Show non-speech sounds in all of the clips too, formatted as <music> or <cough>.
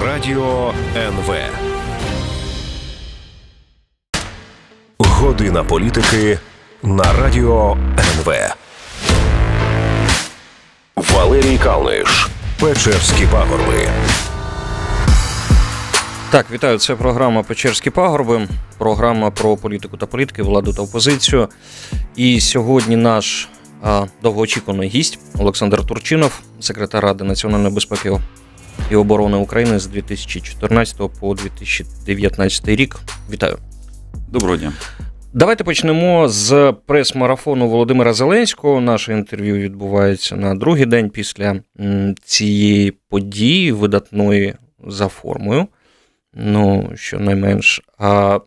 Радіо НВ. Година політики на радіо НВ. Валерій Калниш. Печерські пагорби. Так, вітаю. Це програма Печерські пагорби. Програма про політику та політики, владу та опозицію. І сьогодні наш довгоочікуваний гість Олександр Турчинов, секретар Ради національної безпеки і оборони України з 2014 по 2019 рік. Вітаю. Доброго дня. Давайте почнемо з прес-марафону Володимира Зеленського. Наше інтерв'ю відбувається на другий день після цієї події, видатної за формою. Ну, щонайменш. А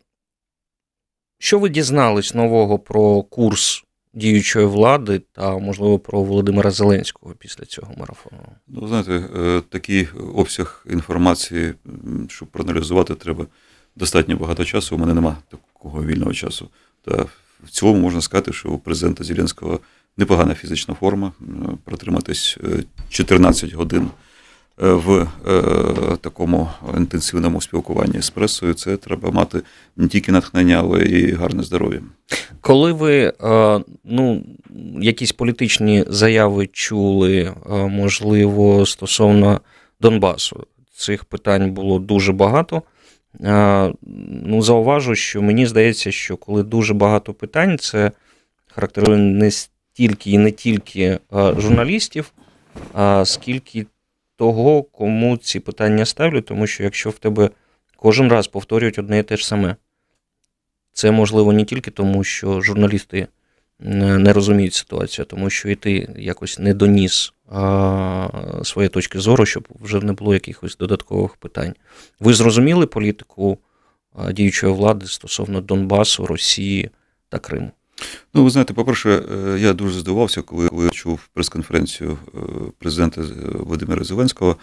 що ви дізнались нового про курс діючої влади та, можливо, про Володимира Зеленського після цього марафону? Ну, знаєте, е, такий обсяг інформації, щоб проаналізувати, треба достатньо багато часу. У мене немає такого вільного часу. Та в цілому можна сказати, що у президента Зеленського непогана фізична форма. Протриматись 14 е, годин в такому інтенсивному спілкуванні з пресою. Це треба мати не тільки натхнення, але і гарне здоров'я. Коли ви ну, якісь політичні заяви чули, можливо, стосовно Донбасу, цих питань було дуже багато. Ну, зауважу, що мені здається, що коли дуже багато питань, це характерує не стільки і не тільки журналістів, а скільки того, кому ці питання ставлять, тому що якщо в тебе кожен раз повторюють одне і те ж саме, це можливо не тільки тому, що журналісти не розуміють ситуацію, тому що і ти якось не доніс а, свої точки зору, щоб вже не було якихось додаткових питань. Ви зрозуміли політику діючої влади стосовно Донбасу, Росії та Криму? Ну, ви знаєте, по-перше, е, я дуже здивувався, коли, чув прес-конференцію е, президента Володимира Зеленського,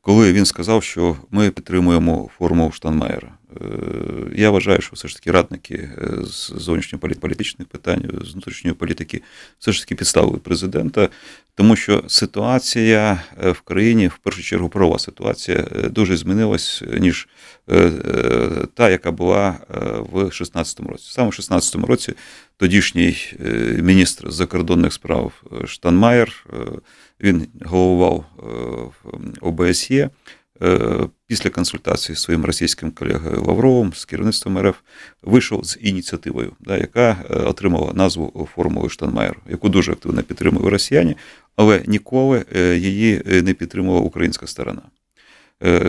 коли він сказав, що ми підтримуємо форму Штанмаєра. Е, я вважаю, що все ж таки радники е, з зовнішньополітичних питань, з внутрішньої політики, все ж таки підставили президента, тому що ситуація е, в країні, в першу чергу, правова ситуація дуже змінилась, ніж та, яка була в 2016 році. Саме в 2016 році тодішній міністр закордонних справ Штанмаєр він головував в ОБСЄ. Е, після консультації з своїм російським колегою Лавровим з керівництвом РФ вийшов з ініціативою, да, яка е, отримала назву формули Штанмаєр, яку дуже активно підтримують росіяни, але ніколи е, її не підтримувала українська сторона.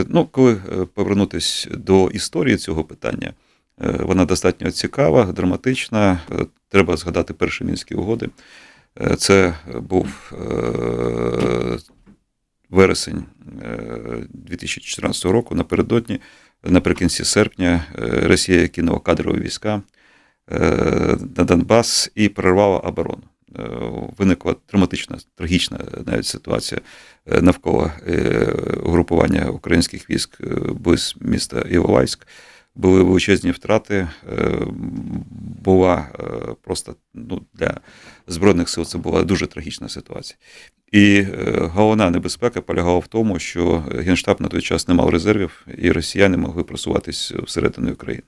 Ну, коли повернутися до історії цього питання, вона достатньо цікава, драматична. Треба згадати перші мінські угоди. Це був вересень 2014 е, року напередодні, наприкінці серпня, е, Росія кинула кадрові війська е, на Донбас і перервала оборону. Виникла драматична, трагічна навіть ситуація навколо угрупування українських військ близь міста Іловайськ. Були величезні втрати, була просто ну, для Збройних сил це була дуже трагічна ситуація. І е, головна небезпека полягала в тому, що Генштаб на той час не мав резервів, і росіяни могли просуватись всередину України.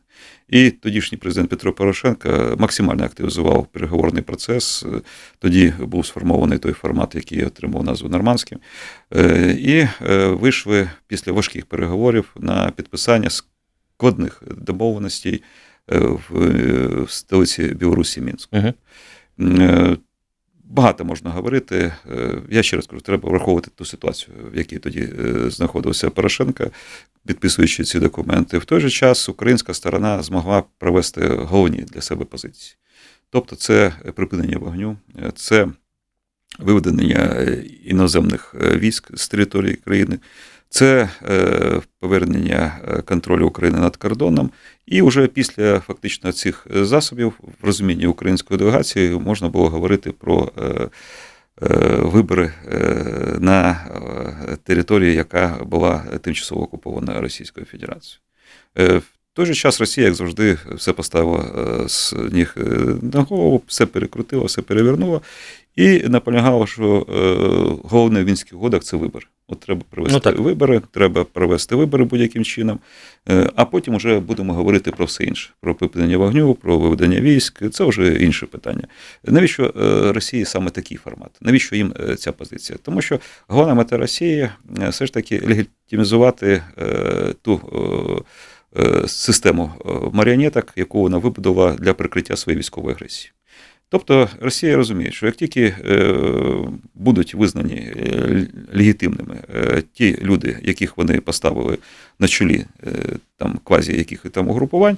І тодішній президент Петро Порошенко максимально активізував переговорний процес. Тоді був сформований той формат, який отримав назву Нормандським. Е, і е, вийшли після важких переговорів на підписання складних домовленостей в столиці Білорусі Мінську. Uh-huh. Багато можна говорити. Е, я ще раз кажу, треба враховувати ту ситуацію, в якій тоді е, знаходився Порошенко, підписуючи ці документи. В той же час українська сторона змогла провести головні для себе позиції. Тобто, це припинення вогню, це виведення іноземних військ з території країни. Це е, повернення е, контролю України над кордоном, і вже після фактично цих засобів в розумінні української делегації можна було говорити про е, вибори на території, яка була тимчасово окупована Російською Федерацією. В той же час Росія, як завжди, все поставила з ніг на голову, все перекрутила, все перевернула і наполягала, що головне в Мінських угодах це вибори. От треба провести ну, вибори, треба провести вибори будь-яким чином, е, а потім вже будемо говорити про все інше: про припинення вогню, про виведення військ. Це вже інше питання. Навіщо е, Росії саме такий формат? Навіщо їм е, ця позиція? Тому що головна мета Росії все ж таки легітимізувати ту. Систему маріонеток, яку вона вибудувала для прикриття своєї військової агресії. Тобто Росія розуміє, що як тільки е, будуть визнані е, легітимними е, ті люди, яких вони поставили на чолі там квазі яких там угрупувань,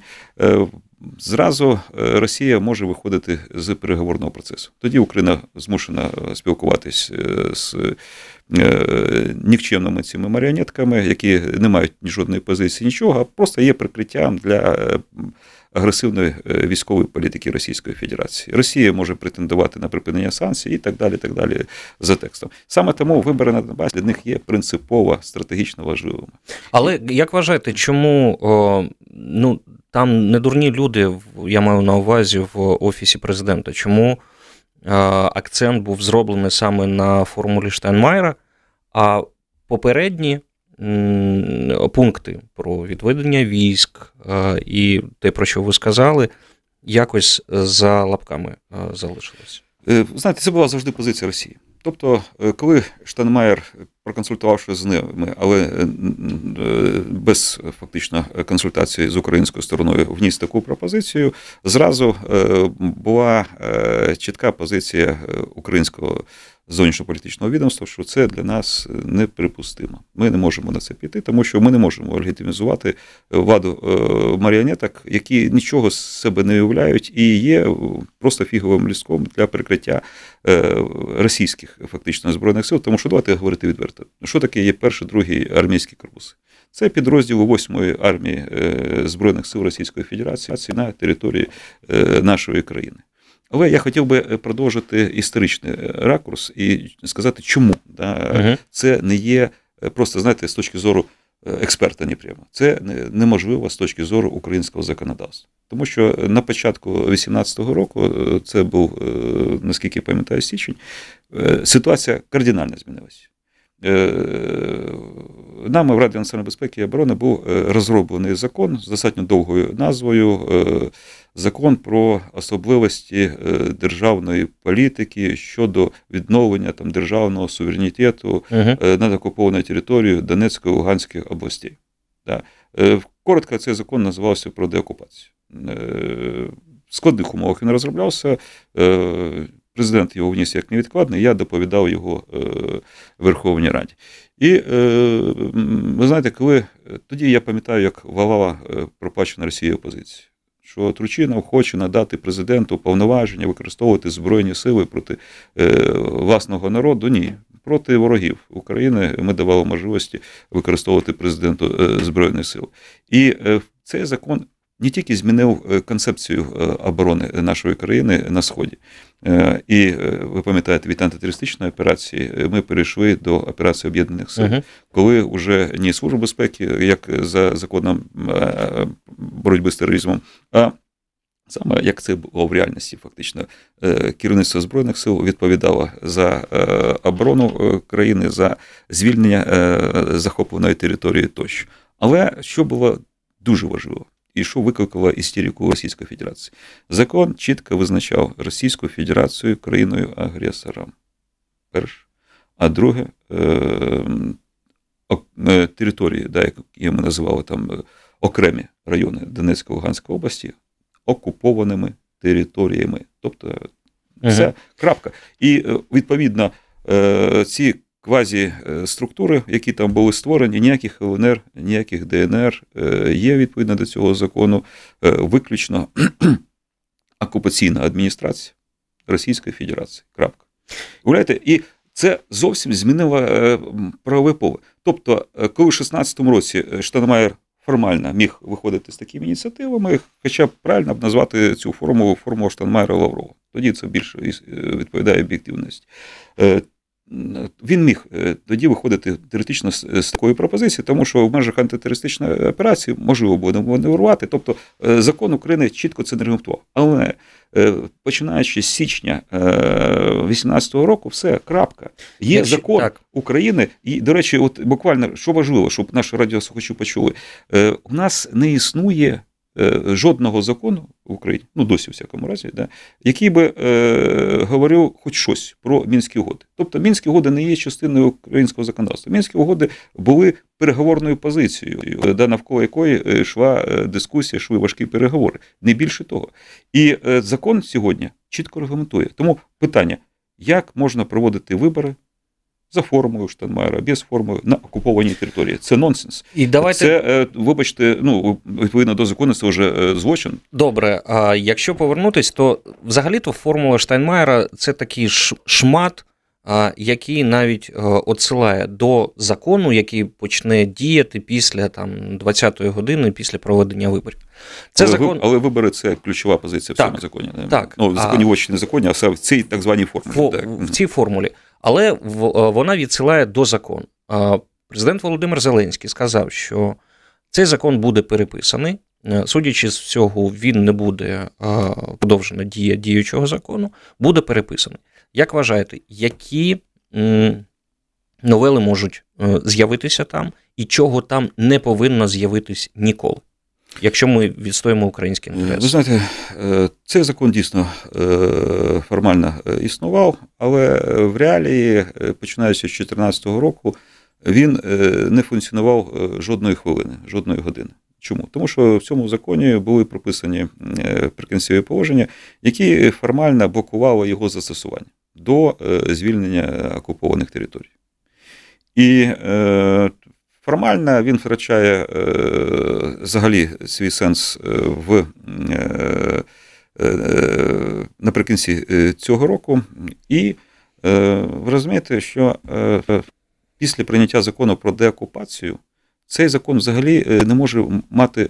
зразу Росія може виходити з переговорного процесу. Тоді Україна змушена спілкуватись з нікчемними цими маріонетками, які не мають жодної позиції, нічого, а просто є прикриттям для агресивної е, військової політики Російської Федерації. Росія може претендувати на припинення санкцій і так далі. так далі за текстом. Саме тому вибори на Донбасі для них є принципово стратегічно важливими. Але як вважаєте, чому о, ну там не дурні люди, я маю на увазі в офісі президента? Чому акцент був зроблений саме на формулі Штайнмайера, а попередні пункти про відведення військ і те, про що ви сказали, якось за лапками залишилось. Е, знаєте, це була завжди позиція Росії. Тобто, е, коли Штанмаєр, проконсультувавши з ними, але е, без фактично консультації з українською стороною вніс таку пропозицію, зразу була чітка позиція українського зовнішньополітичного відомства, що це для нас неприпустимо. Ми не можемо на це піти, тому що ми не можемо легітимізувати владу е, маріонеток, які нічого з себе не уявляють і є просто фіговим ліском для прикриття е, російських фактично збройних сил. Тому що давайте говорити відверто, що таке є перший, другий армійські корпуси. Це підрозділи 8-ї армії е, Збройних сил Російської Федерації на території нашої країни. Але я хотів би е, продовжити історичний е, ракурс і сказати, чому да, угу. це не є е, просто, знаєте, з точки зору експерта непрямо. Це неможливо з точки зору українського законодавства. Тому що на початку 2018 року, це був, наскільки я пам'ятаю, січень, ситуація кардинально змінилася. Нами в Раді національної безпеки і оборони був розроблений закон з достатньо довгою назвою закон про особливості е, державної політики щодо відновлення там державного суверенітету uh над окупованою територією Донецької та Луганської областей. Да. Е, коротко, цей закон називався про деокупацію. В складних умовах він розроблявся. Президент його вніс як невідкладний, я доповідав його Верховній Раді. І ви знаєте, коли тоді я пам'ятаю, як валала проплачена Росією опозиція що Тручинов хоче надати президенту повноваження використовувати збройні сили проти е, власного народу. Ні. Проти ворогів України ми давали можливості використовувати президенту е, збройних сил. І е, цей закон не тільки змінив е, концепцію е, оборони нашої країни на сході, е, і ви пам'ятаєте, від антитерористичної операції ми перейшли до операції об'єднаних сил, uh коли вже не служба безпеки, як за законом боротьби з тероризмом, а Саме як це було в реальності, фактично, керівництво збройних сил відповідало за оборону країни, за звільнення захопленої території тощо. Але що було дуже важливо, і що викликало істерику Російської Федерації. Закон чітко визначав Російську Федерацію країною агресором. Перше. А друге, е, е, території, да, які ми називали там е, окремі райони Донецької Луганської області, окупованими територіями. Тобто, це крапка. І відповідно ці квазі-структури, які там були створені, ніяких ЛНР, ніяких ДНР е, є відповідно до цього закону, е, виключно <clears throat> окупаційна адміністрація Російської Федерації. Крапка. Уявляєте? І це зовсім змінило е, правове поле. Тобто, коли в 2016 році Штанмаєр формально міг виходити з такими ініціативами, хоча б правильно б назвати цю формулу формулу Штанмаєра Лаврова. Тоді це більше відповідає об'єктивності. Він міг тоді виходити теоретично з такої пропозиції, тому що в межах антитерористичної операції можливо буде маневрувати. Тобто закон України чітко це не регламентував. Але починаючи з січня 2018 року, все крапка. Є Якщо, закон так. України, і, до речі, от буквально що важливо, щоб наші радіослухачі почули, у нас не існує. Е, жодного закону в Україні, ну досі в всякому разі, да, який би е, говорив хоч щось про мінські угоди. Тобто мінські угоди не є частиною українського законодавства. Мінські угоди були переговорною позицією, да, навколо якої е, йшла е, дискусія, йшли важкі переговори. Не більше того. І закон сьогодні чітко регламентує. Тому питання: як можна проводити вибори за формою Штенмайера, без форми на окупованій території. Це нонсенс. І давайте це, е, вибачте, ну відповідно до закону, це вже е, злочин. Добре. А якщо повернутись, то взагалі-то формула Штайнмаєра це такий шмат. Який навіть е, отсилає до закону, який почне діяти після там 20-ї години, після проведення виборів. Це але, закон... але вибори це ключова позиція в так, цьому законі. Так, ну, в законі в не законі, а все в цій так званій формулі. В, так. в цій формулі. Але е, вона відсилає до закону. Президент Володимир Зеленський сказав, що цей закон буде переписаний. Е, судячи з цього, він не буде подовжена дія діючого закону, буде переписаний. Як вважаєте, які новели можуть е, з'явитися там, і чого там не повинно з'явитись ніколи? якщо ми відстоїмо українські інтереси. Ви знаєте, е, цей закон дійсно е, формально існував, але в реалії, починаючи з 2014 року, він не функціонував жодної хвилини, жодної години. Чому? Тому що в цьому законі були прописані прикінцеві положення, які формально блокували його застосування до звільнення окупованих територій. І Формально він втрачає е, взагалі свій сенс е, в е, наприкінці цього року. І ви розумієте, що після прийняття закону про деокупацію цей закон взагалі не може мати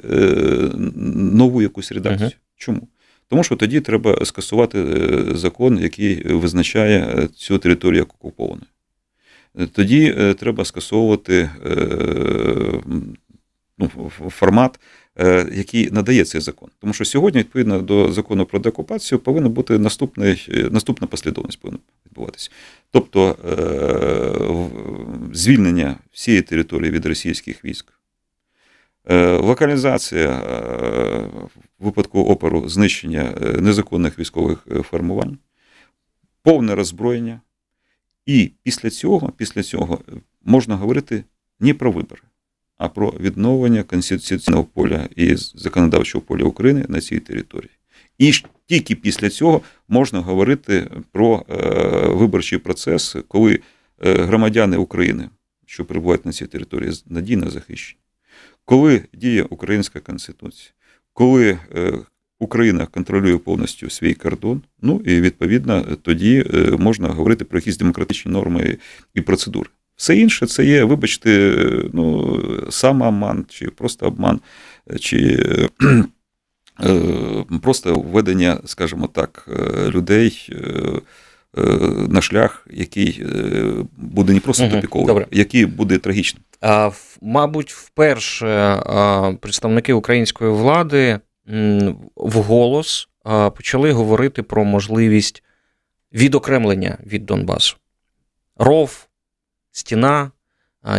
нову якусь редакцію. Чому? Тому що тоді треба скасувати закон, який визначає цю територію як окупованою тоді е, треба скасовувати е, ну, формат, е, який надає цей закон. Тому що сьогодні, відповідно до закону про деокупацію, повинна бути наступна послідовність повинна відбуватися. Тобто звільнення всієї території від російських військ. Локалізація в випадку опору знищення незаконних військових формувань, повне роззброєння, і після цього, після цього можна говорити не про вибори, а про відновлення конституційного поля і законодавчого поля України на цій території. І тільки після цього можна говорити про е, виборчий процес, коли е, громадяни України, що перебувають на цій території, надійно захищені, коли діє українська конституція, коли е, Україна контролює повністю свій кордон. Ну і відповідно тоді е, можна говорити про якісь демократичні норми і процедури. Все інше це є, вибачте, ну самообман, чи просто обман, чи <clears throat> е, просто введення, скажімо так, е, людей. На шлях, який буде не просто тупіковий, угу, який буде трагічним. А, Мабуть, вперше представники української влади вголос почали говорити про можливість відокремлення від Донбасу. Ров, стіна,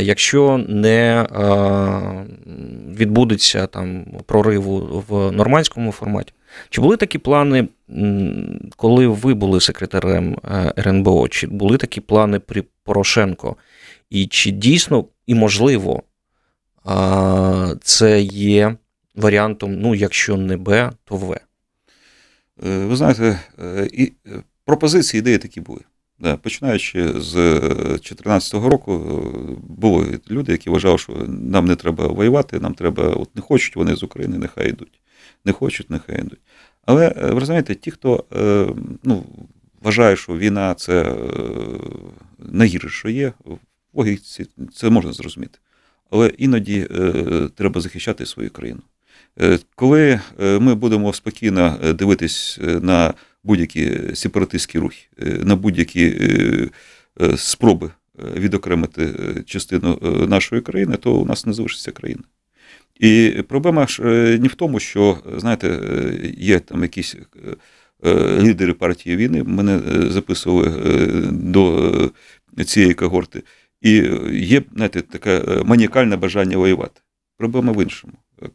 якщо не відбудеться там прориву в нормандському форматі. Чи були такі плани, коли ви були секретарем е, РНБО? Чи були такі плани при Порошенко? І чи дійсно і можливо це є варіантом, ну, якщо не Б, то В. Е, ви знаєте, е, і пропозиції ідеї такі були. Починаючи з 2014 року, були люди, які вважали, що нам не треба воювати, нам треба, от не хочуть вони з України, нехай йдуть. Не хочуть, нехай йдуть. Але ви розумієте, ті, хто ну, вважає, що війна це найгірше, що є, в логіці це можна зрозуміти. Але іноді треба захищати свою країну. Е, коли е, ми будемо спокійно е, дивитись на будь-які сепаратистські рухи, на будь-які спроби відокремити частину нашої країни, то у нас не залишиться країна. І проблема ж не в тому, що, знаєте, є там якісь лідери партії війни, мене записували до цієї когорти, і є, знаєте, таке маніакальне бажання воювати. Проблема в іншому.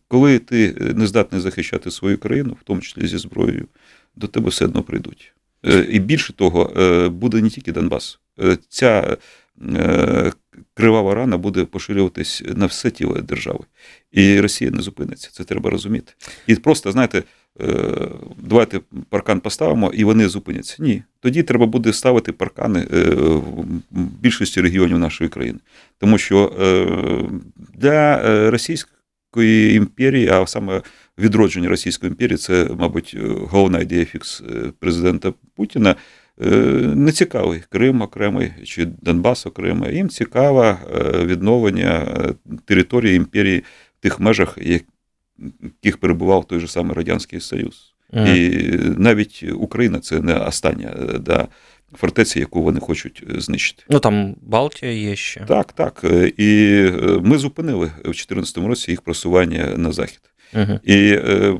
Коли ти не здатний захищати свою країну, в тому числі зі зброєю, до тебе все одно прийдуть. Е, і більше того, е, буде не тільки Донбас. Е, ця кривава рана буде поширюватись на все тіло держави. І Росія не зупиниться. Це треба розуміти. І просто, знаєте, давайте паркан поставимо, і вони зупиняться. Ні. Тоді треба буде ставити паркани в більшості регіонів нашої країни. Тому що для Російської імперії, а саме відродження Російської імперії, це, мабуть, головна ідея фікс е, президента Путіна. Е, не цікавий Крим окремий чи Донбас окремий. Їм цікаве е, відновлення території імперії в тих межах, яких перебував той же самий Радянський Союз. Mm. І навіть Україна це не остання да, фортеця, яку вони хочуть знищити. Ну там Балтія є ще. Так, так. І ми зупинили в 2014 році їх просування на захід. Угу. І е,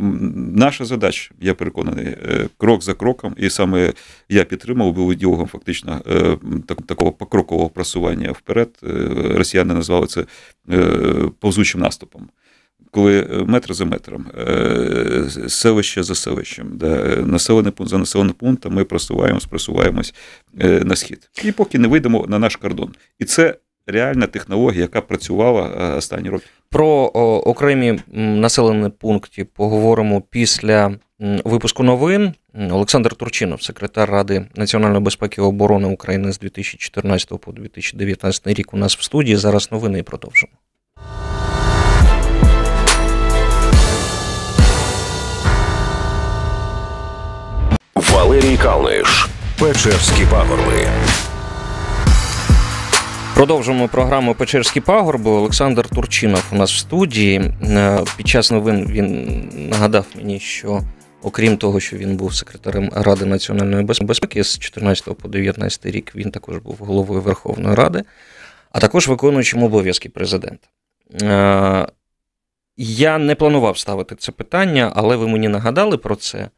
наша задача, я переконаний, е, крок за кроком, і саме я підтримав, був ідеологом фактично е, так, такого покрокового просування вперед. Е, росіяни назвали це е, повзучим наступом. Коли метр за метром, е, селище за селищем, де населений пункт за населеним пунктом, ми просуваємось, просуваємось на схід. І поки не вийдемо на наш кордон. І це реальна технологія, яка працювала останні роки. Про окремі населені пункти поговоримо після випуску новин. Олександр Турчинов, секретар Ради національної безпеки і оборони України з 2014 по 2019 рік. У нас в студії. Зараз новини і продовжимо. Валерій Калниш, Печерські пагорби. Продовжуємо програму Печерські пагорби. Олександр Турчинов у нас в студії. Е, під час новин він нагадав мені, що окрім того, що він був секретарем Ради національної безпеки з 14 по 19 рік, він також був головою Верховної Ради, а також виконуючим обов'язки президента. Е, я не планував ставити це питання, але ви мені нагадали про це.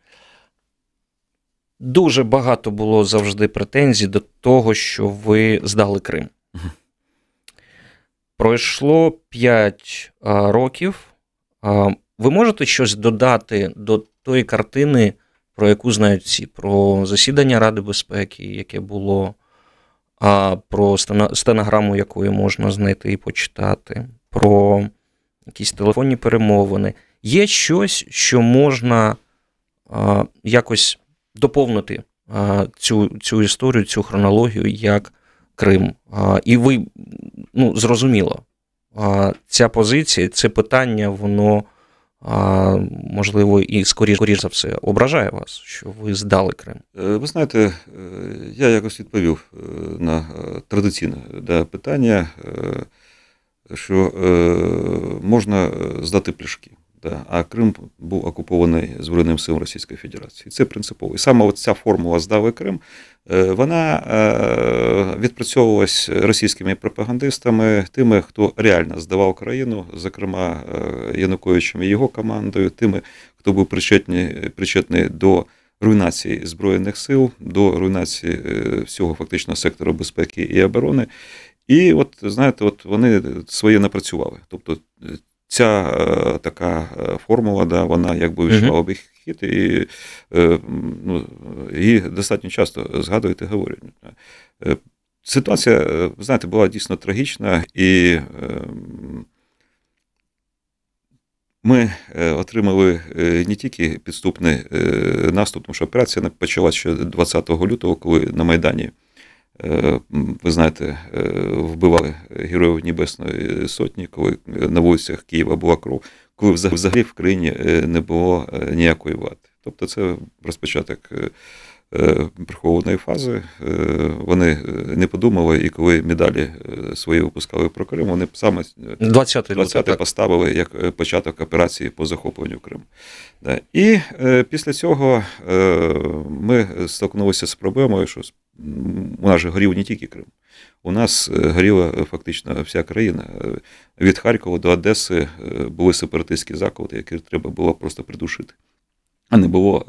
Дуже багато було завжди претензій до того, що ви здали Крим. Пройшло 5 років. Ви можете щось додати до тої картини, про яку знають всі: про засідання Ради безпеки, яке було, про стенограму, якої можна знайти і почитати, про якісь телефонні перемовини. Є щось, що можна якось доповнити цю, цю історію, цю хронологію як Крим. І ви ну, зрозуміло, ця позиція, це питання, воно можливо і скоріш, за все ображає вас, що ви здали Крим. Е, ви знаєте, е, я якось відповів е, на традиційне да, питання, що можна здати пляшки. Да, а Крим був окупований Збройним силом Російської Федерації. Це принципово. І саме ця формула здави Крим, вона е, відпрацьовувалась російськими пропагандистами, тими, хто реально здавав країну, зокрема е, Януковичем і його командою, тими, хто був причетний, причетний до руйнації збройних сил, до руйнації всього фактично сектору безпеки і оборони. І от знаєте, от вони своє напрацювали. Тобто ця е, така е, формула, да, вона якби вийшла в обіхід, і е, ну, її достатньо часто згадують і говорять. Ситуація, знаєте, була дійсно трагічна, і ми отримали не тільки підступний наступ, тому що операція почалася ще 20 лютого, коли на Майдані Е, ви знаєте, е, вбивали Героїв Небесної Сотні, коли на вулицях Києва була кров, коли взагалі в країні е, не було ніякої влади. Тобто це розпочаток прихованої фази. Вони не подумали, і коли медалі свої випускали про Крим, вони саме 20 20 поставили як початок операції по захопленню Криму. І після цього ми столкнулися з проблемою, що у нас же горів не тільки Крим. У нас е, горіла фактично вся країна. Е, від Харкова до Одеси е, були сепаратистські заклади, які треба було просто придушити. А не було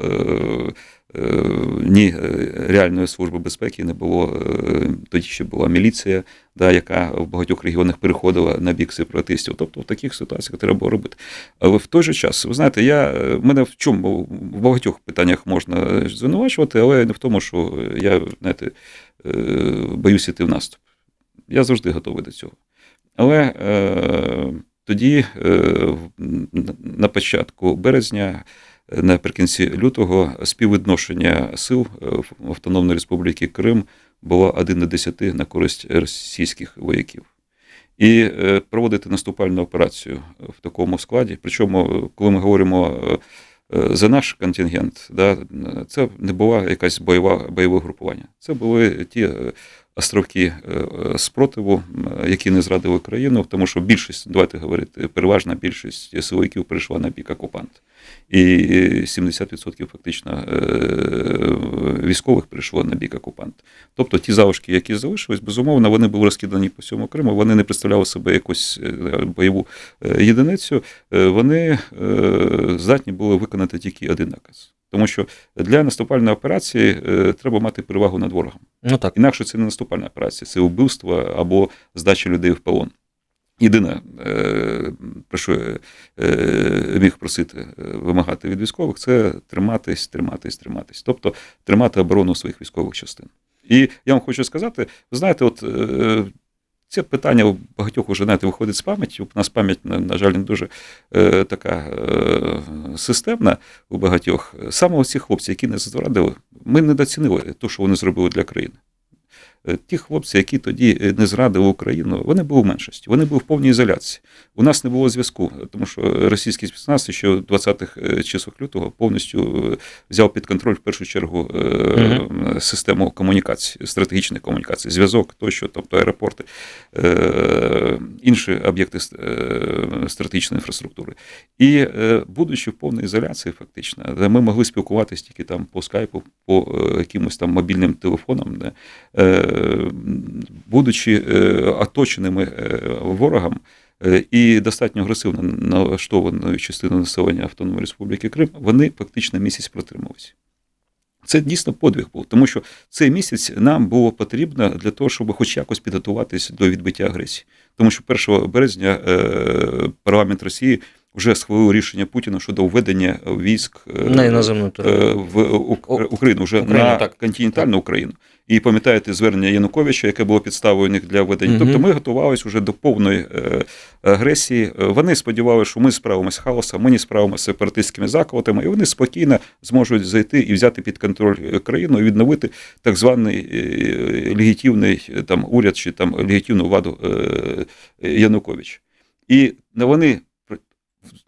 ні реальної служби безпеки, не було тоді ще була міліція, да, яка в багатьох регіонах переходила на бік сепаратистів. Тобто в таких ситуаціях треба було робити. Але в той же час, ви знаєте, я мене в чому в багатьох питаннях можна звинувачувати, але не в тому, що я знаєте, боюсь іти в наступ. Я завжди готовий до цього. Але е, тоді, е, на початку березня, наприкінці лютого, співвідношення сил в Автономної Республіки Крим було 1 на 10 на користь російських вояків. І е, проводити наступальну операцію в такому складі. Причому, коли ми говоримо е, за наш контингент, да, це не була якась бойова бойове групування. Це були ті е, островки е, спротиву, які не зрадили країну, тому що більшість, давайте говорити, переважна більшість силовиків перейшла на бік окупанта. І 70% фактично е, військових перейшло на бік окупанта. Тобто ті залишки, які залишились, безумовно, вони були розкидані по всьому Криму, вони не представляли себе якусь е, бойову єдиницю, вони здатні були виконати тільки один наказ. Тому що для наступальної операції е, треба мати перевагу над ворогом. Ну так. Інакше це не наступальна операція, це вбивство або здача людей в полон. Єдине, е, про що я е, міг просити вимагати від військових, це триматись, триматись, триматись. Тобто тримати оборону своїх військових частин. І я вам хочу сказати, ви знаєте, от це питання у багатьох уже знаєте, виходить з пам'яті. У нас пам'ять, на жаль, не дуже е, така е, системна у багатьох. Саме ці хлопці, які не зрадили, ми недоцінили те, що вони зробили для країни. Е, ті хлопці, які тоді е, не зрадили Україну, вони були в меншості, вони були в повній ізоляції. У нас не було зв'язку, тому що російський спецназ ще в 20-х е, числах лютого повністю взяв під контроль в першу чергу mm-hmm. систему комунікації, стратегічної комунікації, зв'язок тощо, тобто аеропорти, інші об'єкти стратегічної інфраструктури. І, будучи в повній ізоляції, фактично, ми могли спілкуватися тільки там по скайпу, по якимось там мобільним телефонам будучи е, оточеними е, ворогом е, і достатньо агресивно налаштованою частиною населення Автономної Республіки Крим, вони фактично місяць протрималися. Це дійсно подвиг був, тому що цей місяць нам було потрібно для того, щоб хоч якось підготуватися до відбиття агресії. Тому що 1 березня парламент Росії вже схвалив рішення Путіна щодо введення військ на іноземну в Україну вже Україну, на так. континентальну Україну. І пам'ятаєте звернення Януковича, яке було підставою них для введення. Угу. Тобто ми готувалися вже до повної е, агресії. Вони сподівалися, що ми справимося з хаосом, ми не справимося з сепаратистськими закладами, і вони спокійно зможуть зайти і взяти під контроль е, країну і відновити так званий е, легітимний там уряд чи там легітимну владу Януковича. І вони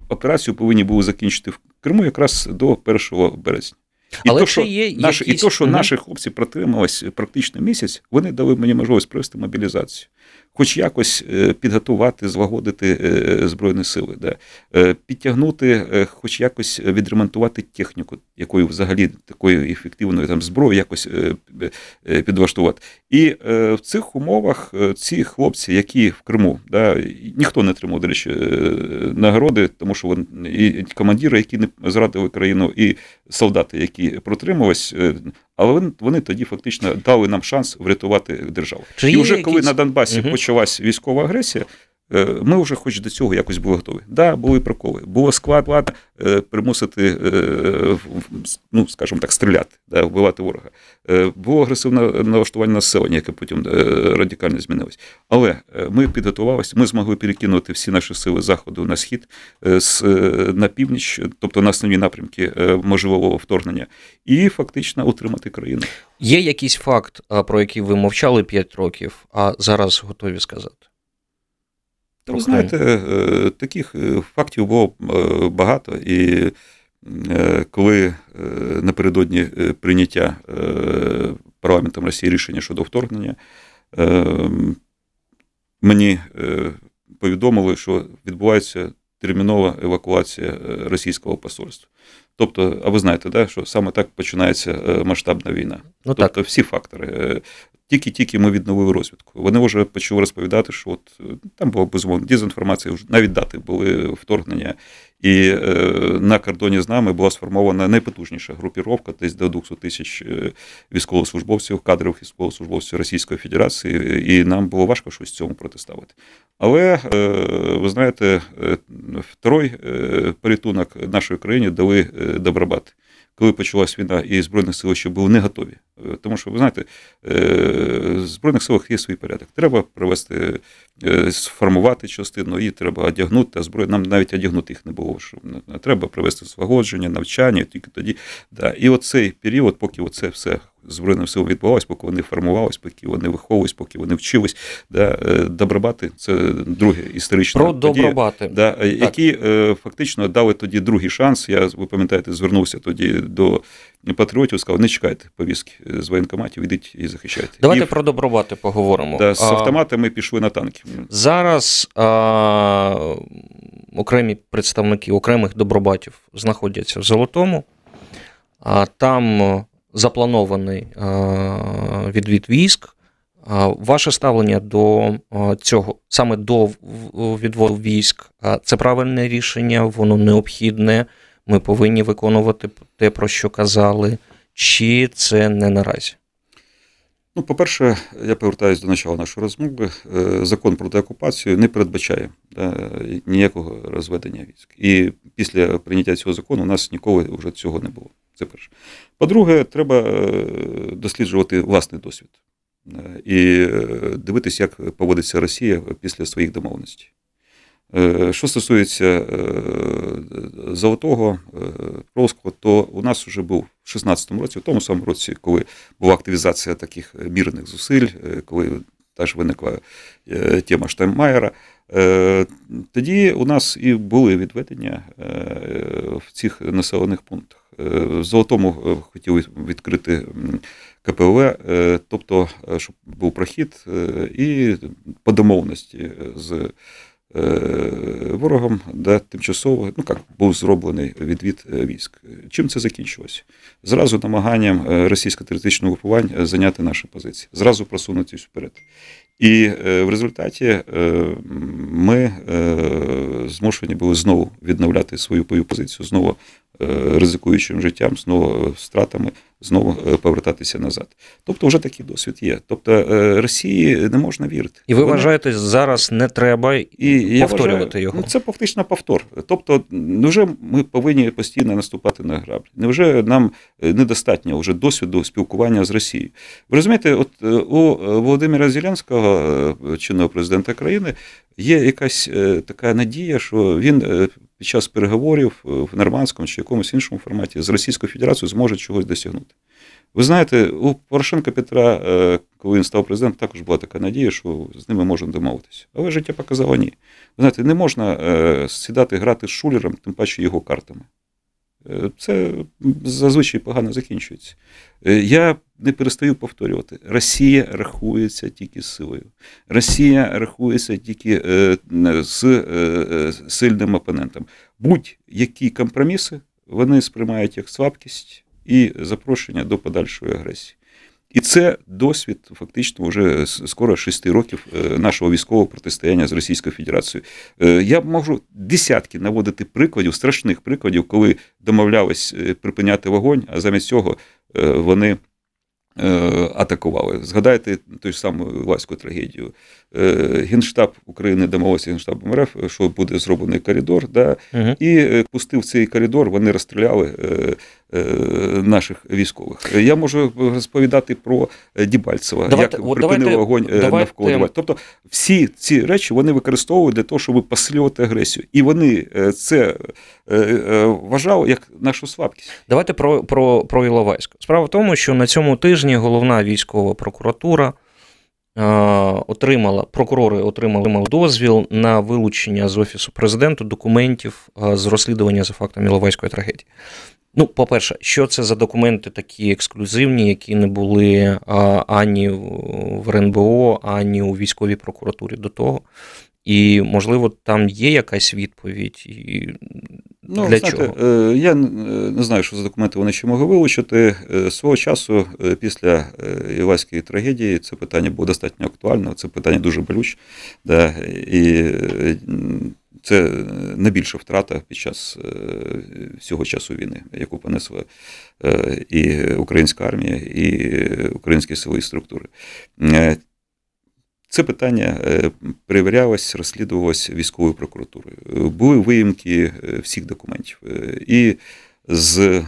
операцію повинні були закінчити в Криму якраз до 1 березня. І Але то, що є наші, якісь... і то, що угу. наші хлопці протримались практично місяць, вони дали мені можливість провести мобілізацію хоч якось е, підготувати, злагодити е, Збройні сили, да. Е, підтягнути, хоч якось відремонтувати техніку, якою взагалі такою ефективною там зброю якось підлаштувати. І в цих умовах ці хлопці, які в Криму, да, ніхто не отримав, до речі, нагороди, тому що вони і командири, які не зрадили країну, і солдати, які протримались, але вони вони тоді фактично дали нам шанс врятувати державу. Чи і вже якісь... коли на Донбасі угу. почалась військова агресія, ми вже хоч до цього якось були готові. Так, да, були проколи. Було складно е, примусити, е, ну скажімо так, стріляти, да, вбивати ворога. Було агресивне налаштування населення, яке потім радикально змінилось. Але ми підготувалися, ми змогли перекинути всі наші сили заходу на схід, на північ, тобто на основні напрямки можливого вторгнення, і фактично утримати країну. Є якийсь факт, про який ви мовчали 5 років, а зараз готові сказати. Та ви знаєте, е, таких е, фактів було е, багато, і коли напередодні прийняття парламентом Росії рішення щодо вторгнення, мені повідомили, що відбувається термінова евакуація російського посольства. Тобто, а ви знаєте, да, що саме так починається масштабна війна. Ну, тобто так. всі фактори. Тільки-тільки ми відновили розвідку. Вони вже почали розповідати, що от там була безумовно дезінформація, навіть дати були вторгнення. І е, на кордоні з нами була сформована найпотужніша групіровка, десь до 200 тисяч е, військовослужбовців, кадрових військовослужбовців Російської Федерації, і нам було важко щось цьому протиставити. Але е, ви знаєте, второй порятунок нашої країні дали Добробат коли почалась війна, і Збройних сил ще були не готові. Е, тому що, ви знаєте, е, в Збройних силах є свій порядок. Треба привести, е, сформувати частину, її треба одягнути, а зброю нам навіть одягнути їх не було. Що Треба привести злагодження, навчання, тільки тоді. Да. І оцей період, поки оце все Збройним силам відбувалось, поки вони формувались, поки вони виховувались, поки вони вчились. Да, е, Добробати це друге історичне Про подія, добробати, да, які е, фактично дали тоді другий шанс. Я ви пам'ятаєте, звернувся тоді до патріотів, сказав, не чекайте повістки з воєнкоматів, ідіть і захищайте. Давайте і, про добробати поговоримо. Да, З автоматами пішли на танки. Зараз а, окремі представники окремих добробатів знаходяться в Золотому, а там запланований е, відвід військ. Е, ваше ставлення до е, цього, саме до відводу військ, це правильне рішення, воно необхідне. Ми повинні виконувати те, про що казали, чи це не наразі? Ну, по-перше, я повертаюся до начала нашої розмови. Закон про деокупацію не передбачає да, ніякого розведення військ. І після прийняття цього закону у нас ніколи вже цього не було. Це перше. По-друге, треба е, досліджувати власний досвід е, і е, дивитися, як поводиться Росія після своїх домовленостей. Що стосується золотого Провського, то у нас вже був в 16-му році, в тому самому році, коли була активізація таких мірних зусиль, коли теж виникла тема Штайнмаєра, тоді у нас і були відведення в цих населених пунктах. В Золотому е, хотіли відкрити КПВ, е, тобто, е, щоб був прохід і по домовленості з ворогом, да, тимчасово ну як був зроблений відвід військ. Чим це закінчилося? Зразу намаганням російсько-терористичного групування зайняти наші позиції, зразу просунутися вперед. І в результаті ми змушені були знову відновляти свою позицію, знову Е, ризикуючим життям, знову втратами, знову е, повертатися назад. Тобто, вже такий досвід є. Тобто е, Росії не можна вірити. І ви Вона... вважаєте, зараз не треба і повторювати вважаю, його? Ну, це фактично повтор. Тобто, вже ми повинні постійно наступати на граблі. Невже нам недостатньо вже досвіду спілкування з Росією? Ви розумієте, от у Володимира Зеленського, чинного президента країни, є якась така надія, що він під час переговорів в нормандському чи якомусь іншому форматі з Російською Федерацією зможе чогось досягнути. Ви знаєте, у Порошенка Петра, е, коли він став президентом, також була така надія, що з ними можна домовитися. Але життя показало ні. Ви знаєте, не можна е, сідати грати з шулером, тим паче його картами. Е, це зазвичай погано закінчується. Я не перестаю повторювати: Росія рахується тільки силою. Росія рахується тільки з сильним опонентом. Будь-які компроміси вони сприймають як слабкість і запрошення до подальшої агресії. І це досвід фактично вже скоро шести років е, нашого військового протистояння з Російською Федерацією. Е, я можу десятки наводити прикладів, страшних прикладів, коли домовлялись е, припиняти вогонь, а замість цього вони атакували. Згадайте ту ж саму Лаську трагедію. Генштаб України домовився Генштабом РФ, що буде зроблений коридор, да, угу. і пустив цей коридор, вони розстріляли Е, наших військових. Я можу розповідати про Дібальцева, давайте, як припинив вогонь е, давайте. навколо Дібальцева. Тобто всі ці речі вони використовують для того, щоб посилювати агресію. І вони е, це вважали як нашу слабкість. Давайте про, про, про Іловайськ. Справа в тому, що на цьому тижні головна військова прокуратура отримала прокурори отримали дозвіл на вилучення з офісу президента документів з розслідування за фактом Іловайської трагедії. Ну, по-перше, що це за документи такі ексклюзивні, які не були ані в РНБО, ані у військовій прокуратурі до того. І, можливо, там є якась відповідь. І Ну, Для знаєте, чого? е, Я не знаю, що за документи вони ще могли вилучити. Е, Свого часу, е, після Іваської трагедії, це питання було достатньо актуально, це питання дуже болюче. Да, і це найбільша втрата під час всього часу війни, яку понесла і українська армія, і українські сили структури. Це питання е, перевірялось, розслідувалось військовою прокуратурою. Були виїмки е, всіх документів. Е, і з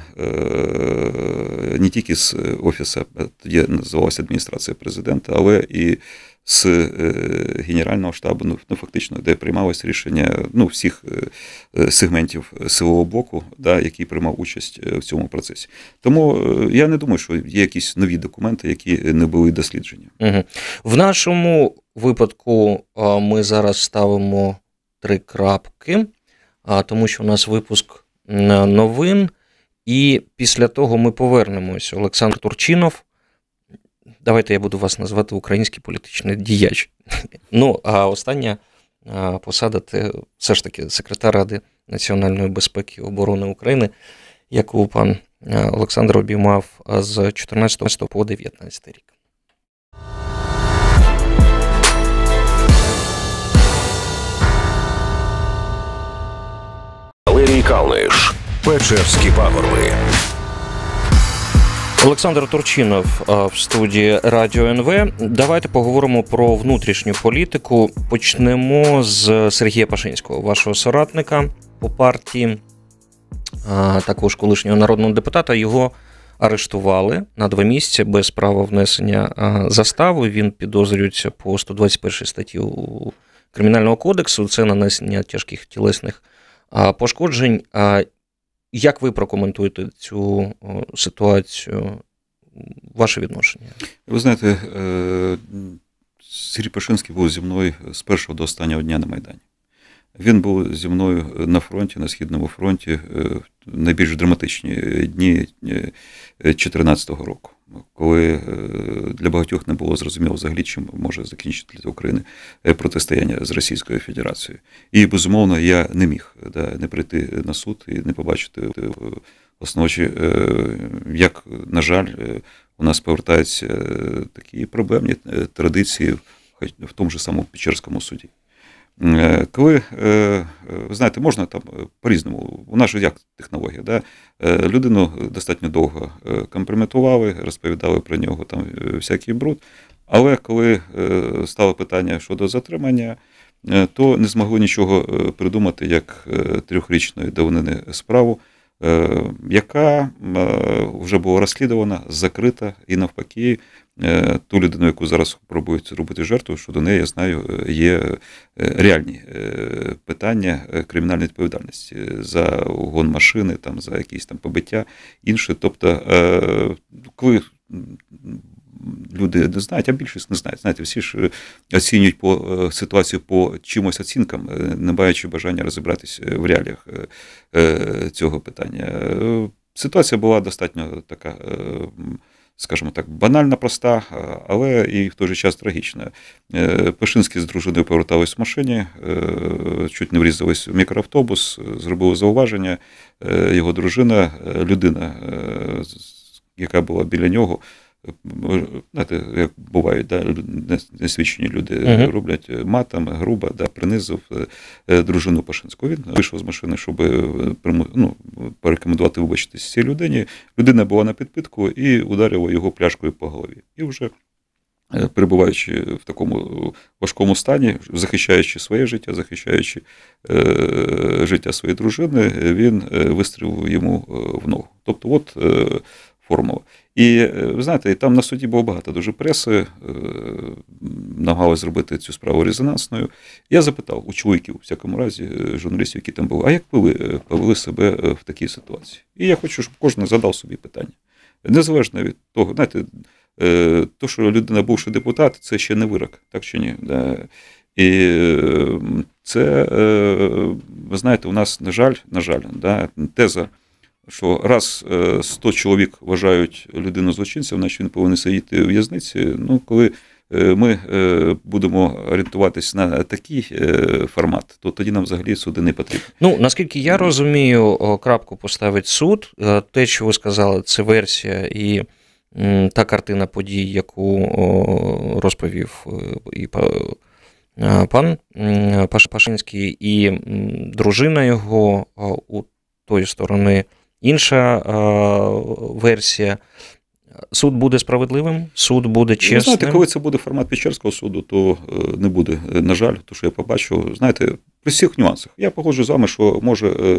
не тільки з офісу, тоді називалася адміністрація президента, але і з Генерального штабу, ну, ну фактично, де приймалось рішення ну, всіх сегментів силового блоку, да, який приймав участь в цьому процесі. Тому я не думаю, що є якісь нові документи, які не були досліджені. В нашому випадку ми зараз ставимо три крапки, тому що у нас випуск новин, і після того ми повернемось. Олександр Турчинов. Давайте я буду вас назвати український політичний діяч. Ну, а остання посада це все ж таки секретар Ради національної безпеки і оборони України, яку пан Олександр обіймав з 14 по 19 рік. Валерій Калниш, Печерські пагорби. Олександр Турчинов в студії Радіо НВ. Давайте поговоримо про внутрішню політику. Почнемо з Сергія Пашинського, вашого соратника по партії, також колишнього народного депутата. Його арештували на два місяці без права внесення застави. Він підозрюється по 121 статті Кримінального кодексу. Це нанесення тяжких тілесних пошкоджень. Як ви прокоментуєте цю ситуацію? Ваше відношення? Ви знаєте, е, Сергій Пашинський був зі мною з першого до останнього дня на Майдані. Він був зі мною на фронті, на Східному фронті, е, в найбільш драматичні дні 2014 е, року, коли для багатьох не було зрозуміло взагалі, чим може закінчити для України протистояння з Російською Федерацією. І безумовно я не міг да, не прийти на суд і не побачити основочі, як, на жаль, у нас повертаються такі проблемні традиції в тому ж самому Печерському суді. Коли, ви знаєте, можна там по-різному, у нас же як технологія, да? людину достатньо довго компрометували, розповідали про нього там всякий бруд, але коли стало питання щодо затримання, то не змогли нічого придумати як трьохрічної давнини справу. Е, яка е, вже була розслідувана, закрита і навпаки, е, ту людину, яку зараз пробують зробити жертву, щодо неї, я знаю, є реальні питання кримінальної відповідальності за угон машини, там, за якісь там побиття інше. Тобто, коли люди не знають, а більшість не знають. Знаєте, всі ж е, оцінюють по е, ситуацію по чимось оцінкам, е, не маючи бажання розібратися в реаліях цього питання. Ситуація була достатньо така. Скажімо так, банально проста, але і в той же час трагічна. Пашинський з дружиною повертались в машині, чуть не врізались в мікроавтобус, зробили зауваження. Його дружина, людина, яка була біля нього, знаєте, як бувають, да, несвідчені люди uh-huh. роблять матами, грубо, да, принизив е, дружину Пашинську. Він вийшов з машини, щоб е, ну, порекомендувати вибачитися цій людині. Людина була на підпитку і ударила його пляшкою по голові. І вже е, перебуваючи в такому важкому стані, захищаючи своє життя, захищаючи е, життя своєї дружини, він вистрілив йому в ногу. Тобто, от е, формула. І е, ви знаєте, там на суді було багато дуже преси, е, намагалися зробити цю справу резонансною. Я запитав у чоловіків, у всякому разі, е, журналістів, які там були, а як ви повели себе в такій ситуації? І я хочу, щоб кожен задав собі питання. Незалежно від того, знаєте, То, що людина бувший депутат, це ще не вирок, так чи ні? І це, ви знаєте, у нас, на жаль, на жаль, теза, що раз 100 чоловік вважають людину злочинцем, значить він повинен сидіти у в'язниці. Ну, коли ми будемо орієнтуватись на такий формат, то тоді нам взагалі суди не потрібні. Ну наскільки я розумію, крапку поставить суд. Те, що ви сказали, це версія і та картина подій, яку розповів і пан Пашинський, і дружина його у тої сторони інша версія. Суд буде справедливим, суд буде чесним. Ви знаєте, коли це буде формат Печерського суду, то е, не буде, е, на жаль, то що я побачу. Знаєте, при всіх нюансах. Я погоджу з вами, що може е,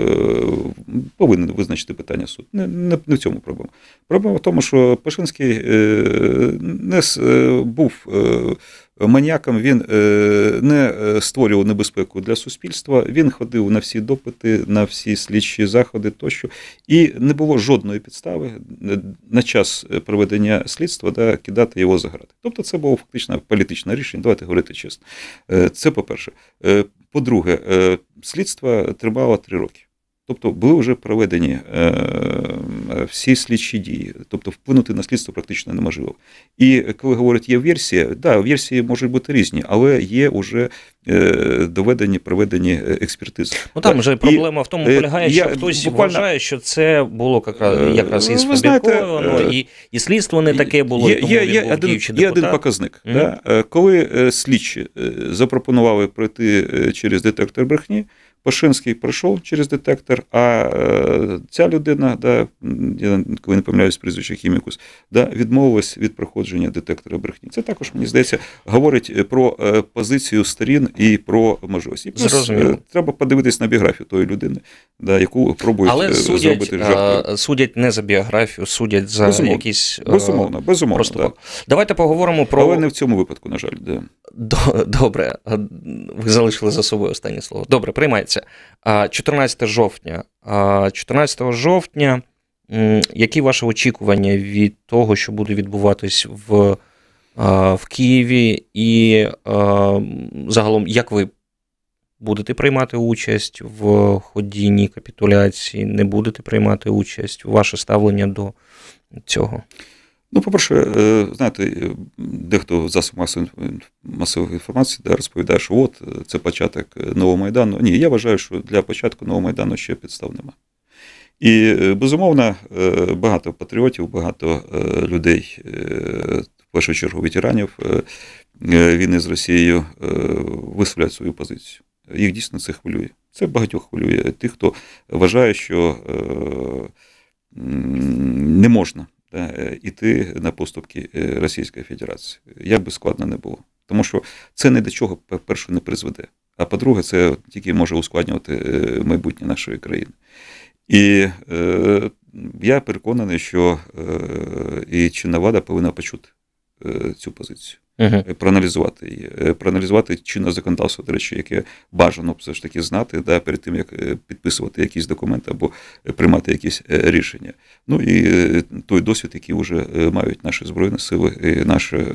повинен визначити питання суд. Не, не, не в цьому проблема. Проблема в тому, що Пашинський не був маніяком, він не створював небезпеку для суспільства. Він ходив на всі допити, на всі слідчі заходи тощо, і не було жодної підстави на час проведення слідства да, кидати його за грати. Тобто, це було фактично політичне рішення. Давайте говорити чесно. Це по перше. По-друге, е, слідство тривало три роки. Тобто були вже проведені е, всі слідчі дії, тобто вплинути на слідство практично неможливо. І коли говорять, є версія, да, версії можуть бути різні, але є вже е, доведені, проведені експертизи. Ну там вже проблема і, в тому полягає, що я, хтось буквально, вважає, що це було якраз, якраз і сфабриковано, і, і слідство не таке було. Є, тому є, є, один, є один показник. Mm -hmm. да, Коли слідчі запропонували пройти через детектор брехні. Пашинський пройшов через детектор, а е, ця людина, да, я коли не помиляюсь прізвище хімікус, да, відмовилась від проходження детектора брехні. Це також, мені здається, говорить е, про е, позицію сторін і про можливості. Зрозуміло. Треба подивитись на біографію тої людини, да, яку пробують Але судять, зробити жертвою. Судять не за біографію, судять за безумовно. якісь. Безумовно, безумовно. Да. Давайте поговоримо про. Але не в цьому випадку, на жаль. Да. Добре, ви залишили за собою останнє слово. Добре, приймається. 14 жовтня. 14 жовтня. Які ваші очікування від того, що буде відбуватись в в Києві, і загалом, як ви будете приймати участь в ходінні капітуляції, не будете приймати участь, ваше ставлення до цього? Ну, по-перше, е, знаєте, дехто в засоб масової інформації да, розповідає, що от це початок нового майдану. Ні, я вважаю, що для початку нового майдану ще підстав нема. І е, безумовно, е, багато патріотів, багато людей, в першу чергу ветеранів війни з Росією, висловляють свою позицію. Їх дійсно це хвилює. Це багатьох хвилює тих, хто вважає, що не можна іти на поступки е, Російської Федерації. Як би складно не було. Тому що це не до чого, по-перше, не призведе. А по-друге, це тільки може ускладнювати е, майбутнє нашої країни. І е, я переконаний, що е, і чинна влада повинна почути е, цю позицію uh проаналізувати її, е, проаналізувати чинне законодавство, до речі, яке бажано все ж таки знати да, перед тим, як е, підписувати якісь документи або приймати якісь рішення. Ну і той досвід, який вже мають наші збройні сили, і наше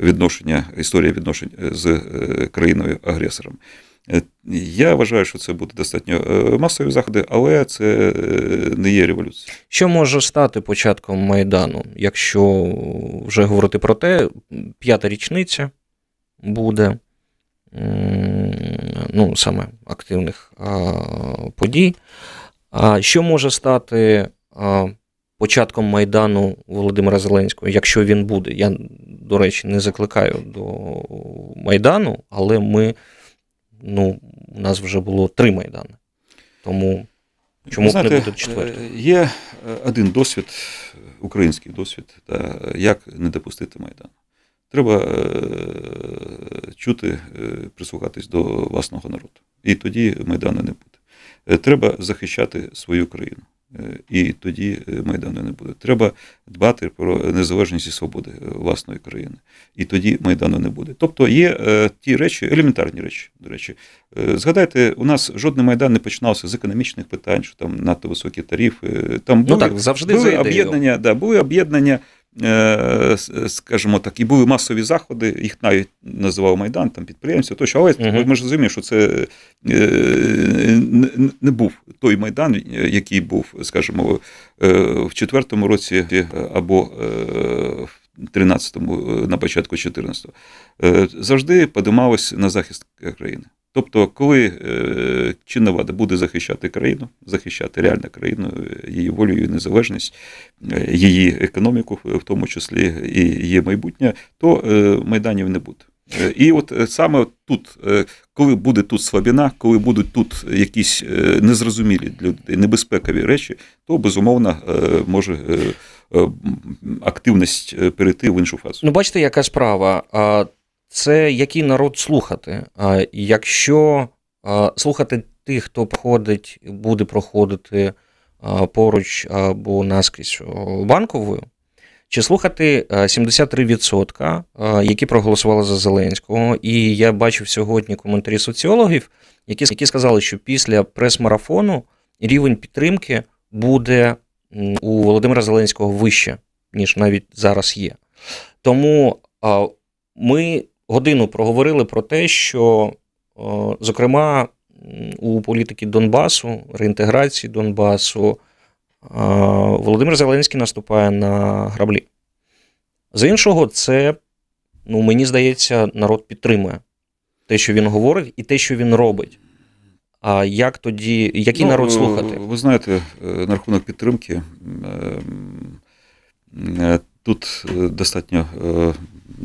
відношення, історія відношень з країною-агресором. Е, я вважаю, що це буде достатньо е, масові заходи, але це е, не є революція. Що може стати початком Майдану, якщо вже говорити про те, п'ята річниця буде ну, саме активних подій. А що може стати початком Майдану Володимира Зеленського, якщо він буде? Я, до речі, не закликаю до Майдану, але ми ну, у нас вже було три майдани. Тому чому Знаєте, не буде четвертий? Е, є е, один досвід, український досвід, та як не допустити Майдан. Треба е, чути, прислухатись до власного народу. І тоді Майдану не буде. Треба захищати свою країну. Е, і тоді е, Майдану не буде. Треба дбати про незалежність і свободи е, власної країни. І тоді Майдану не буде. Тобто є ті речі, елементарні речі, до речі. Згадайте, у нас жодний майдан не починався з економічних питань, що там надто високі тарифи. Там були, ну так, завжди були об'єднання, да, були об'єднання скажімо так, і були масові заходи, їх навіть називав Майдан, там підприємці, тощо, але uh ми ж розуміємо, що це е, не був той Майдан, який був, скажімо, е, в четвертому році або в 13-му, на початку 14-го. Завжди подималось на захист країни. Тобто, коли е, чинна влада буде захищати країну, захищати реальну країну, її волю, її незалежність, е, її економіку, в тому числі і її майбутнє, то е, майданів не буде. І от саме тут, коли буде тут слабіна, коли будуть тут якісь незрозумілі для людей небезпекові речі, то безумовно може активність перейти в іншу фазу. Ну, бачите, яка справа це який народ слухати. А якщо слухати тих, хто проходить, буде проходити поруч або наскрізь банковою, чи слухати 73%, які проголосували за Зеленського. І я бачив сьогодні коментарі соціологів, які які сказали, що після прес-марафону рівень підтримки буде у Володимира Зеленського вище, ніж навіть зараз є. Тому ми годину проговорили про те, що, зокрема, у політики Донбасу, реінтеграції Донбасу, Володимир Зеленський наступає на граблі. З іншого, це, ну, мені здається, народ підтримує те, що він говорить, і те, що він робить. А як тоді, який ну, народ слухати? Ви знаєте, е, на рахунок підтримки ем, е, тут е, достатньо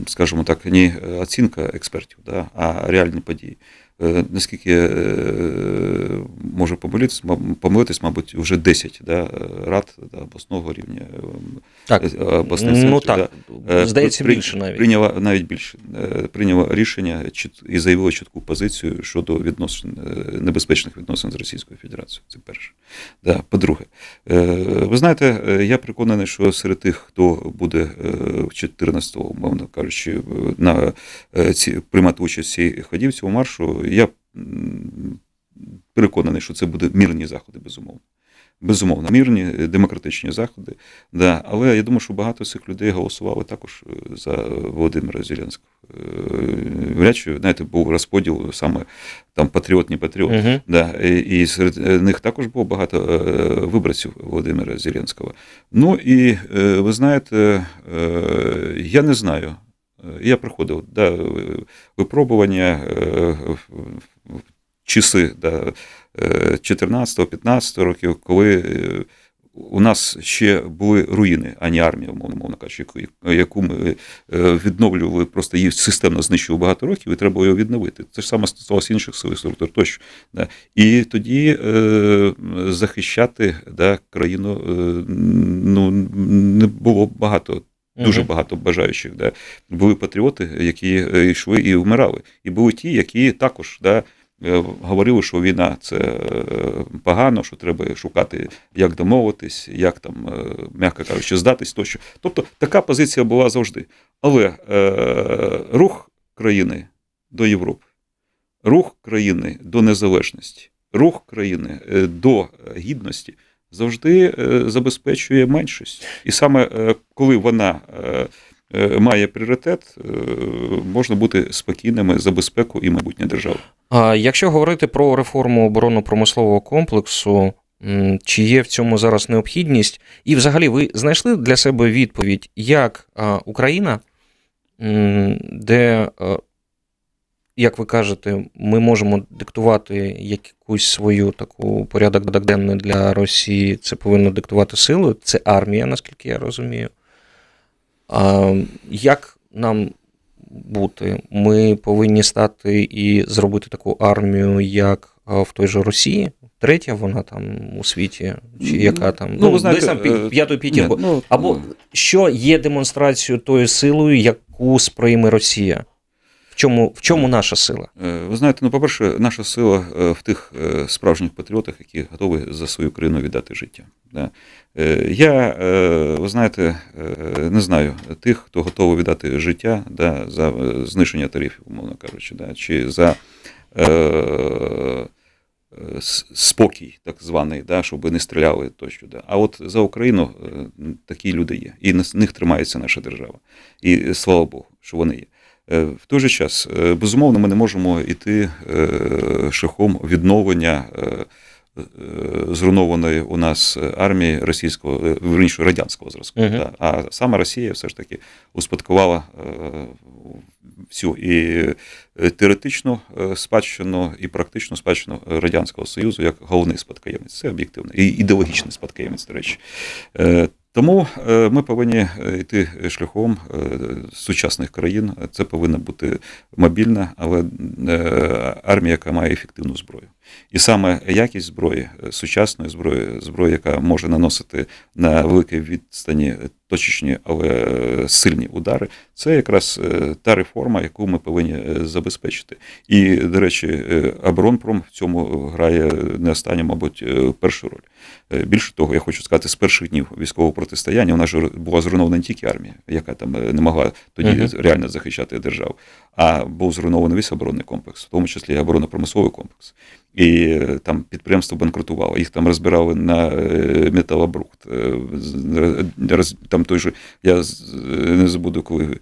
скажімо так, не оцінка експертів, да, а реальні події. Е, наскільки е, можу помилитись, помилитись, мабуть, вже 10 да, рад да, обласного рівня. Так, ну, так, да, Здається, при, більше навіть. Прийняла навіть більше. Прийняла рішення і заявила чітку позицію щодо відносин небезпечних відносин з Російською Федерацією. Це перше. Да, По-друге, ви знаєте, я переконаний, що серед тих, хто буде в 14-го, умовно кажучи, на ці приймати участь в цій ходівці у маршу я переконаний, що це будуть мирні заходи, безумовно. Безумовно, мирні, демократичні заходи. Да. Але я думаю, що багато цих людей голосували також е, за Володимира Зеленського. Е, вряд чи, знаєте, був розподіл саме там патріот, не патріот. Uh-huh. Да. І серед них також було багато е, виборців Володимира Зеленського. Ну і ви знаєте, я не знаю. Я проходив да, випробування часи да, 14-15 років, коли е, у нас ще були руїни, а не армія, умовно кажучи, яку ми е, відновлювали, просто її системно знищували багато років, і треба його відновити. Це ж саме стосувалося інших сил структур тощо. Да. І тоді е, захищати да, країну е, ну, не було багато Дуже багато бажаючих. Да. Були патріоти, які е, йшли і вмирали. І були ті, які також да, е, говорили, що війна це е, погано, що треба шукати, як домовитись, як там, м'яко кажучи, здатись тощо. Тобто така позиція була завжди. Але е, рух країни до Європи, рух країни до незалежності, рух країни до гідності завжди е, забезпечує меншість. І саме е, коли вона е, має пріоритет, можна бути спокійними за безпеку і майбутнє держави. А якщо говорити про реформу оборонно-промислового комплексу, чи є в цьому зараз необхідність? І, взагалі, ви знайшли для себе відповідь, як Україна, де як ви кажете, ми можемо диктувати якусь свою таку порядок денний для Росії. Це повинно диктувати силою. Це армія, наскільки я розумію. А Як нам бути? Ми повинні стати і зробити таку армію, як в той же Росії. Третя вона там у світі, чи яка там ну, ну знаєте, десь там п'яту п'ятірку. Ну, Або ну. що є демонстрацією тою силою, яку сприйме Росія? В чому в чому наша сила? Е, ви знаєте, ну, по-перше, наша сила е, в тих е, справжніх патріотах, які готові за свою країну віддати життя. Я, ви знаєте, не знаю тих, хто готовий віддати життя да, за знищення тарифів, умовно кажучи, да, чи за спокій, так званий, да, щоб не стріляли тощо. Да. А от за Україну такі люди є, і на них тримається наша держава. І слава Богу, що вони є. В той же час, безумовно, ми не можемо йти шляхом відновлення зруйнованої у нас армії російського верніше радянського зразку. Uh -huh. А саме Росія все ж таки успадкувала всю і теоретичну спадщину, і практичну спадщину Радянського Союзу як головний спадкоємець. Це об'єктивно і ідеологічний спадкоємець, до речі. Тому е, ми повинні е, йти шляхом е, сучасних країн. Це повинна бути мобільна, але армія, яка має ефективну зброю. І саме якість зброї, сучасної зброї, зброї, яка може наносити на великій відстані точечні, але сильні удари, це якраз та реформа, яку ми повинні забезпечити. І, до речі, оборонпром в цьому грає не останню, мабуть, першу роль. Більше того, я хочу сказати, з перших днів військового протистояння вона ж була зруйнована не тільки армія, яка там е, не могла тоді uh -huh. реально захищати державу, а був зруйнований весь оборонний комплекс, в тому числі оборонно-промисловий комплекс. І е, там підприємство банкрутувало, їх там розбирали на е, металобрухт. Там той же, я не забуду, коли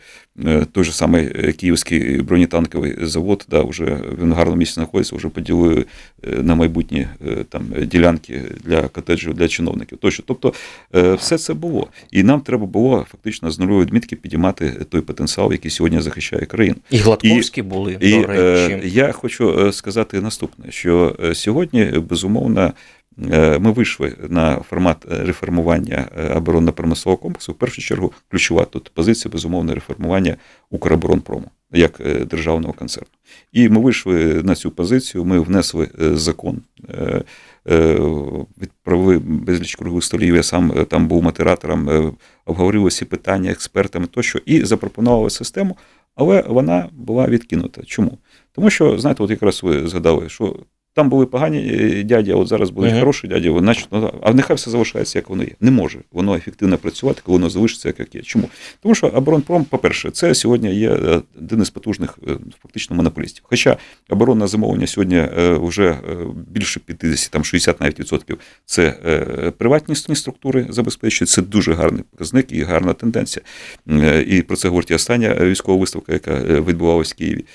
той же самий Київський бронетанковий завод, да, вже в гарному місці знаходиться, вже поділили на майбутні там ділянки для котеджів, для чиновників. Тощо. Тобто все це було. І нам треба було фактично з нульової відмітки підіймати той потенціал, який сьогодні захищає країну. І Гладковські і, були. І, до речі. Я хочу сказати наступне: що сьогодні безумовно. Ми вийшли на формат реформування оборонно-промислового комплексу. В першу чергу ключова тут позиція безумовно реформування Укроборонпрому як державного концерну. І ми вийшли на цю позицію. Ми внесли закон Е, відправили безліч круглих столів. Я сам е, там був модератором, е, обговорив усі питання експертами тощо і запропонували систему, але вона була відкинута. Чому? Тому що, знаєте, от якраз ви згадали, що там були погані е, дяді, а от зараз будуть uh -huh. хороші дяді, значить, ну, а нехай все залишається, як воно є. Не може воно ефективно працювати, коли воно залишиться, як є. Чому? Тому що оборонпром, по-перше, це сьогодні є е, один із потужних е, фактично монополістів. Хоча оборонне замовлення сьогодні вже більше 50, там 60 навіть відсотків це приватні структури забезпечують. Це дуже гарний показник і гарна тенденція. І про це говорить і остання військова виставка, яка відбувалася в Києві.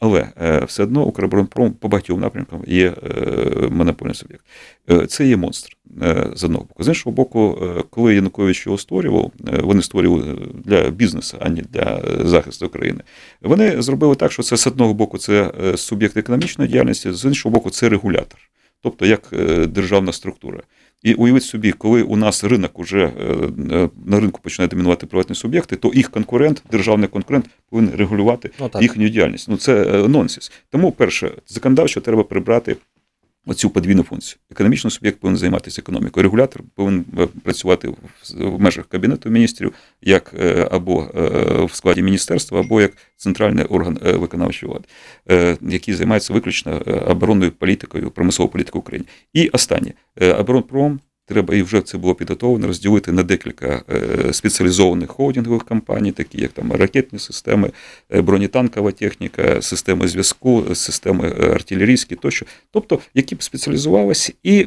Але все одно Укроборонпром по багатьом напрямкам є е, монопольний суб'єкт. Е, це є монстр е, з одного боку. З іншого боку, коли Янукович його створював, вони створювали для бізнесу, а не для захисту України. Вони зробили так, що це з одного боку це суб'єкт економічної діяльності, з іншого боку, це регулятор, тобто як державна структура. І уявіть собі, коли у нас ринок уже е, на ринку починає домінувати приватні суб'єкти, то їх конкурент, державний конкурент, повинен регулювати ну, їхню діяльність. Ну це е, нонсенс. Тому перше, законодавчо треба прибрати оцю подвійну функцію. Економічний суб'єкт повинен займатися економікою. Регулятор повинен е, працювати в межах кабінету міністрів, як е, або е, в складі міністерства, або як центральний орган виконавчої влади, який займається виключно оборонною політикою, промисловою політикою України. І останнє оборонпром Треба і вже це було підготовлено розділити на декілька е, спеціалізованих холдингових компаній, такі як там ракетні системи, е, бронетанкова техніка, системи зв'язку, системи е, артилерійські тощо, тобто які б спеціалізувалися, і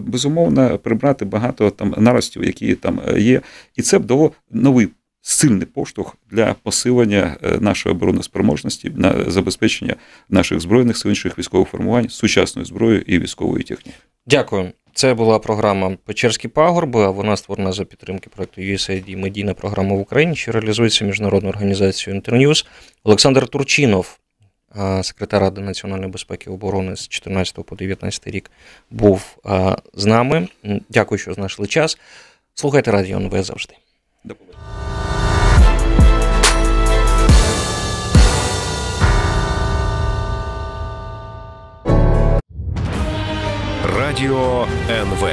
безумовно прибрати багато там наростів, які там є, і це б дало новий. Сильний поштовх для посилення нашої обороноспроможності на забезпечення наших збройних сил інших військових формувань сучасною зброєю і військовою технікою. Дякую. Це була програма Печерські пагорби, вона створена за підтримки проекту USAID медійна програма в Україні, що реалізується міжнародною організацією Інтерньюз. Олександр Турчинов, секретар Ради національної безпеки і оборони з 14 по 19 рік, був з нами. Дякую, що знайшли час. Слухайте радіо НВ завжди. До побачення. Радіо НВ.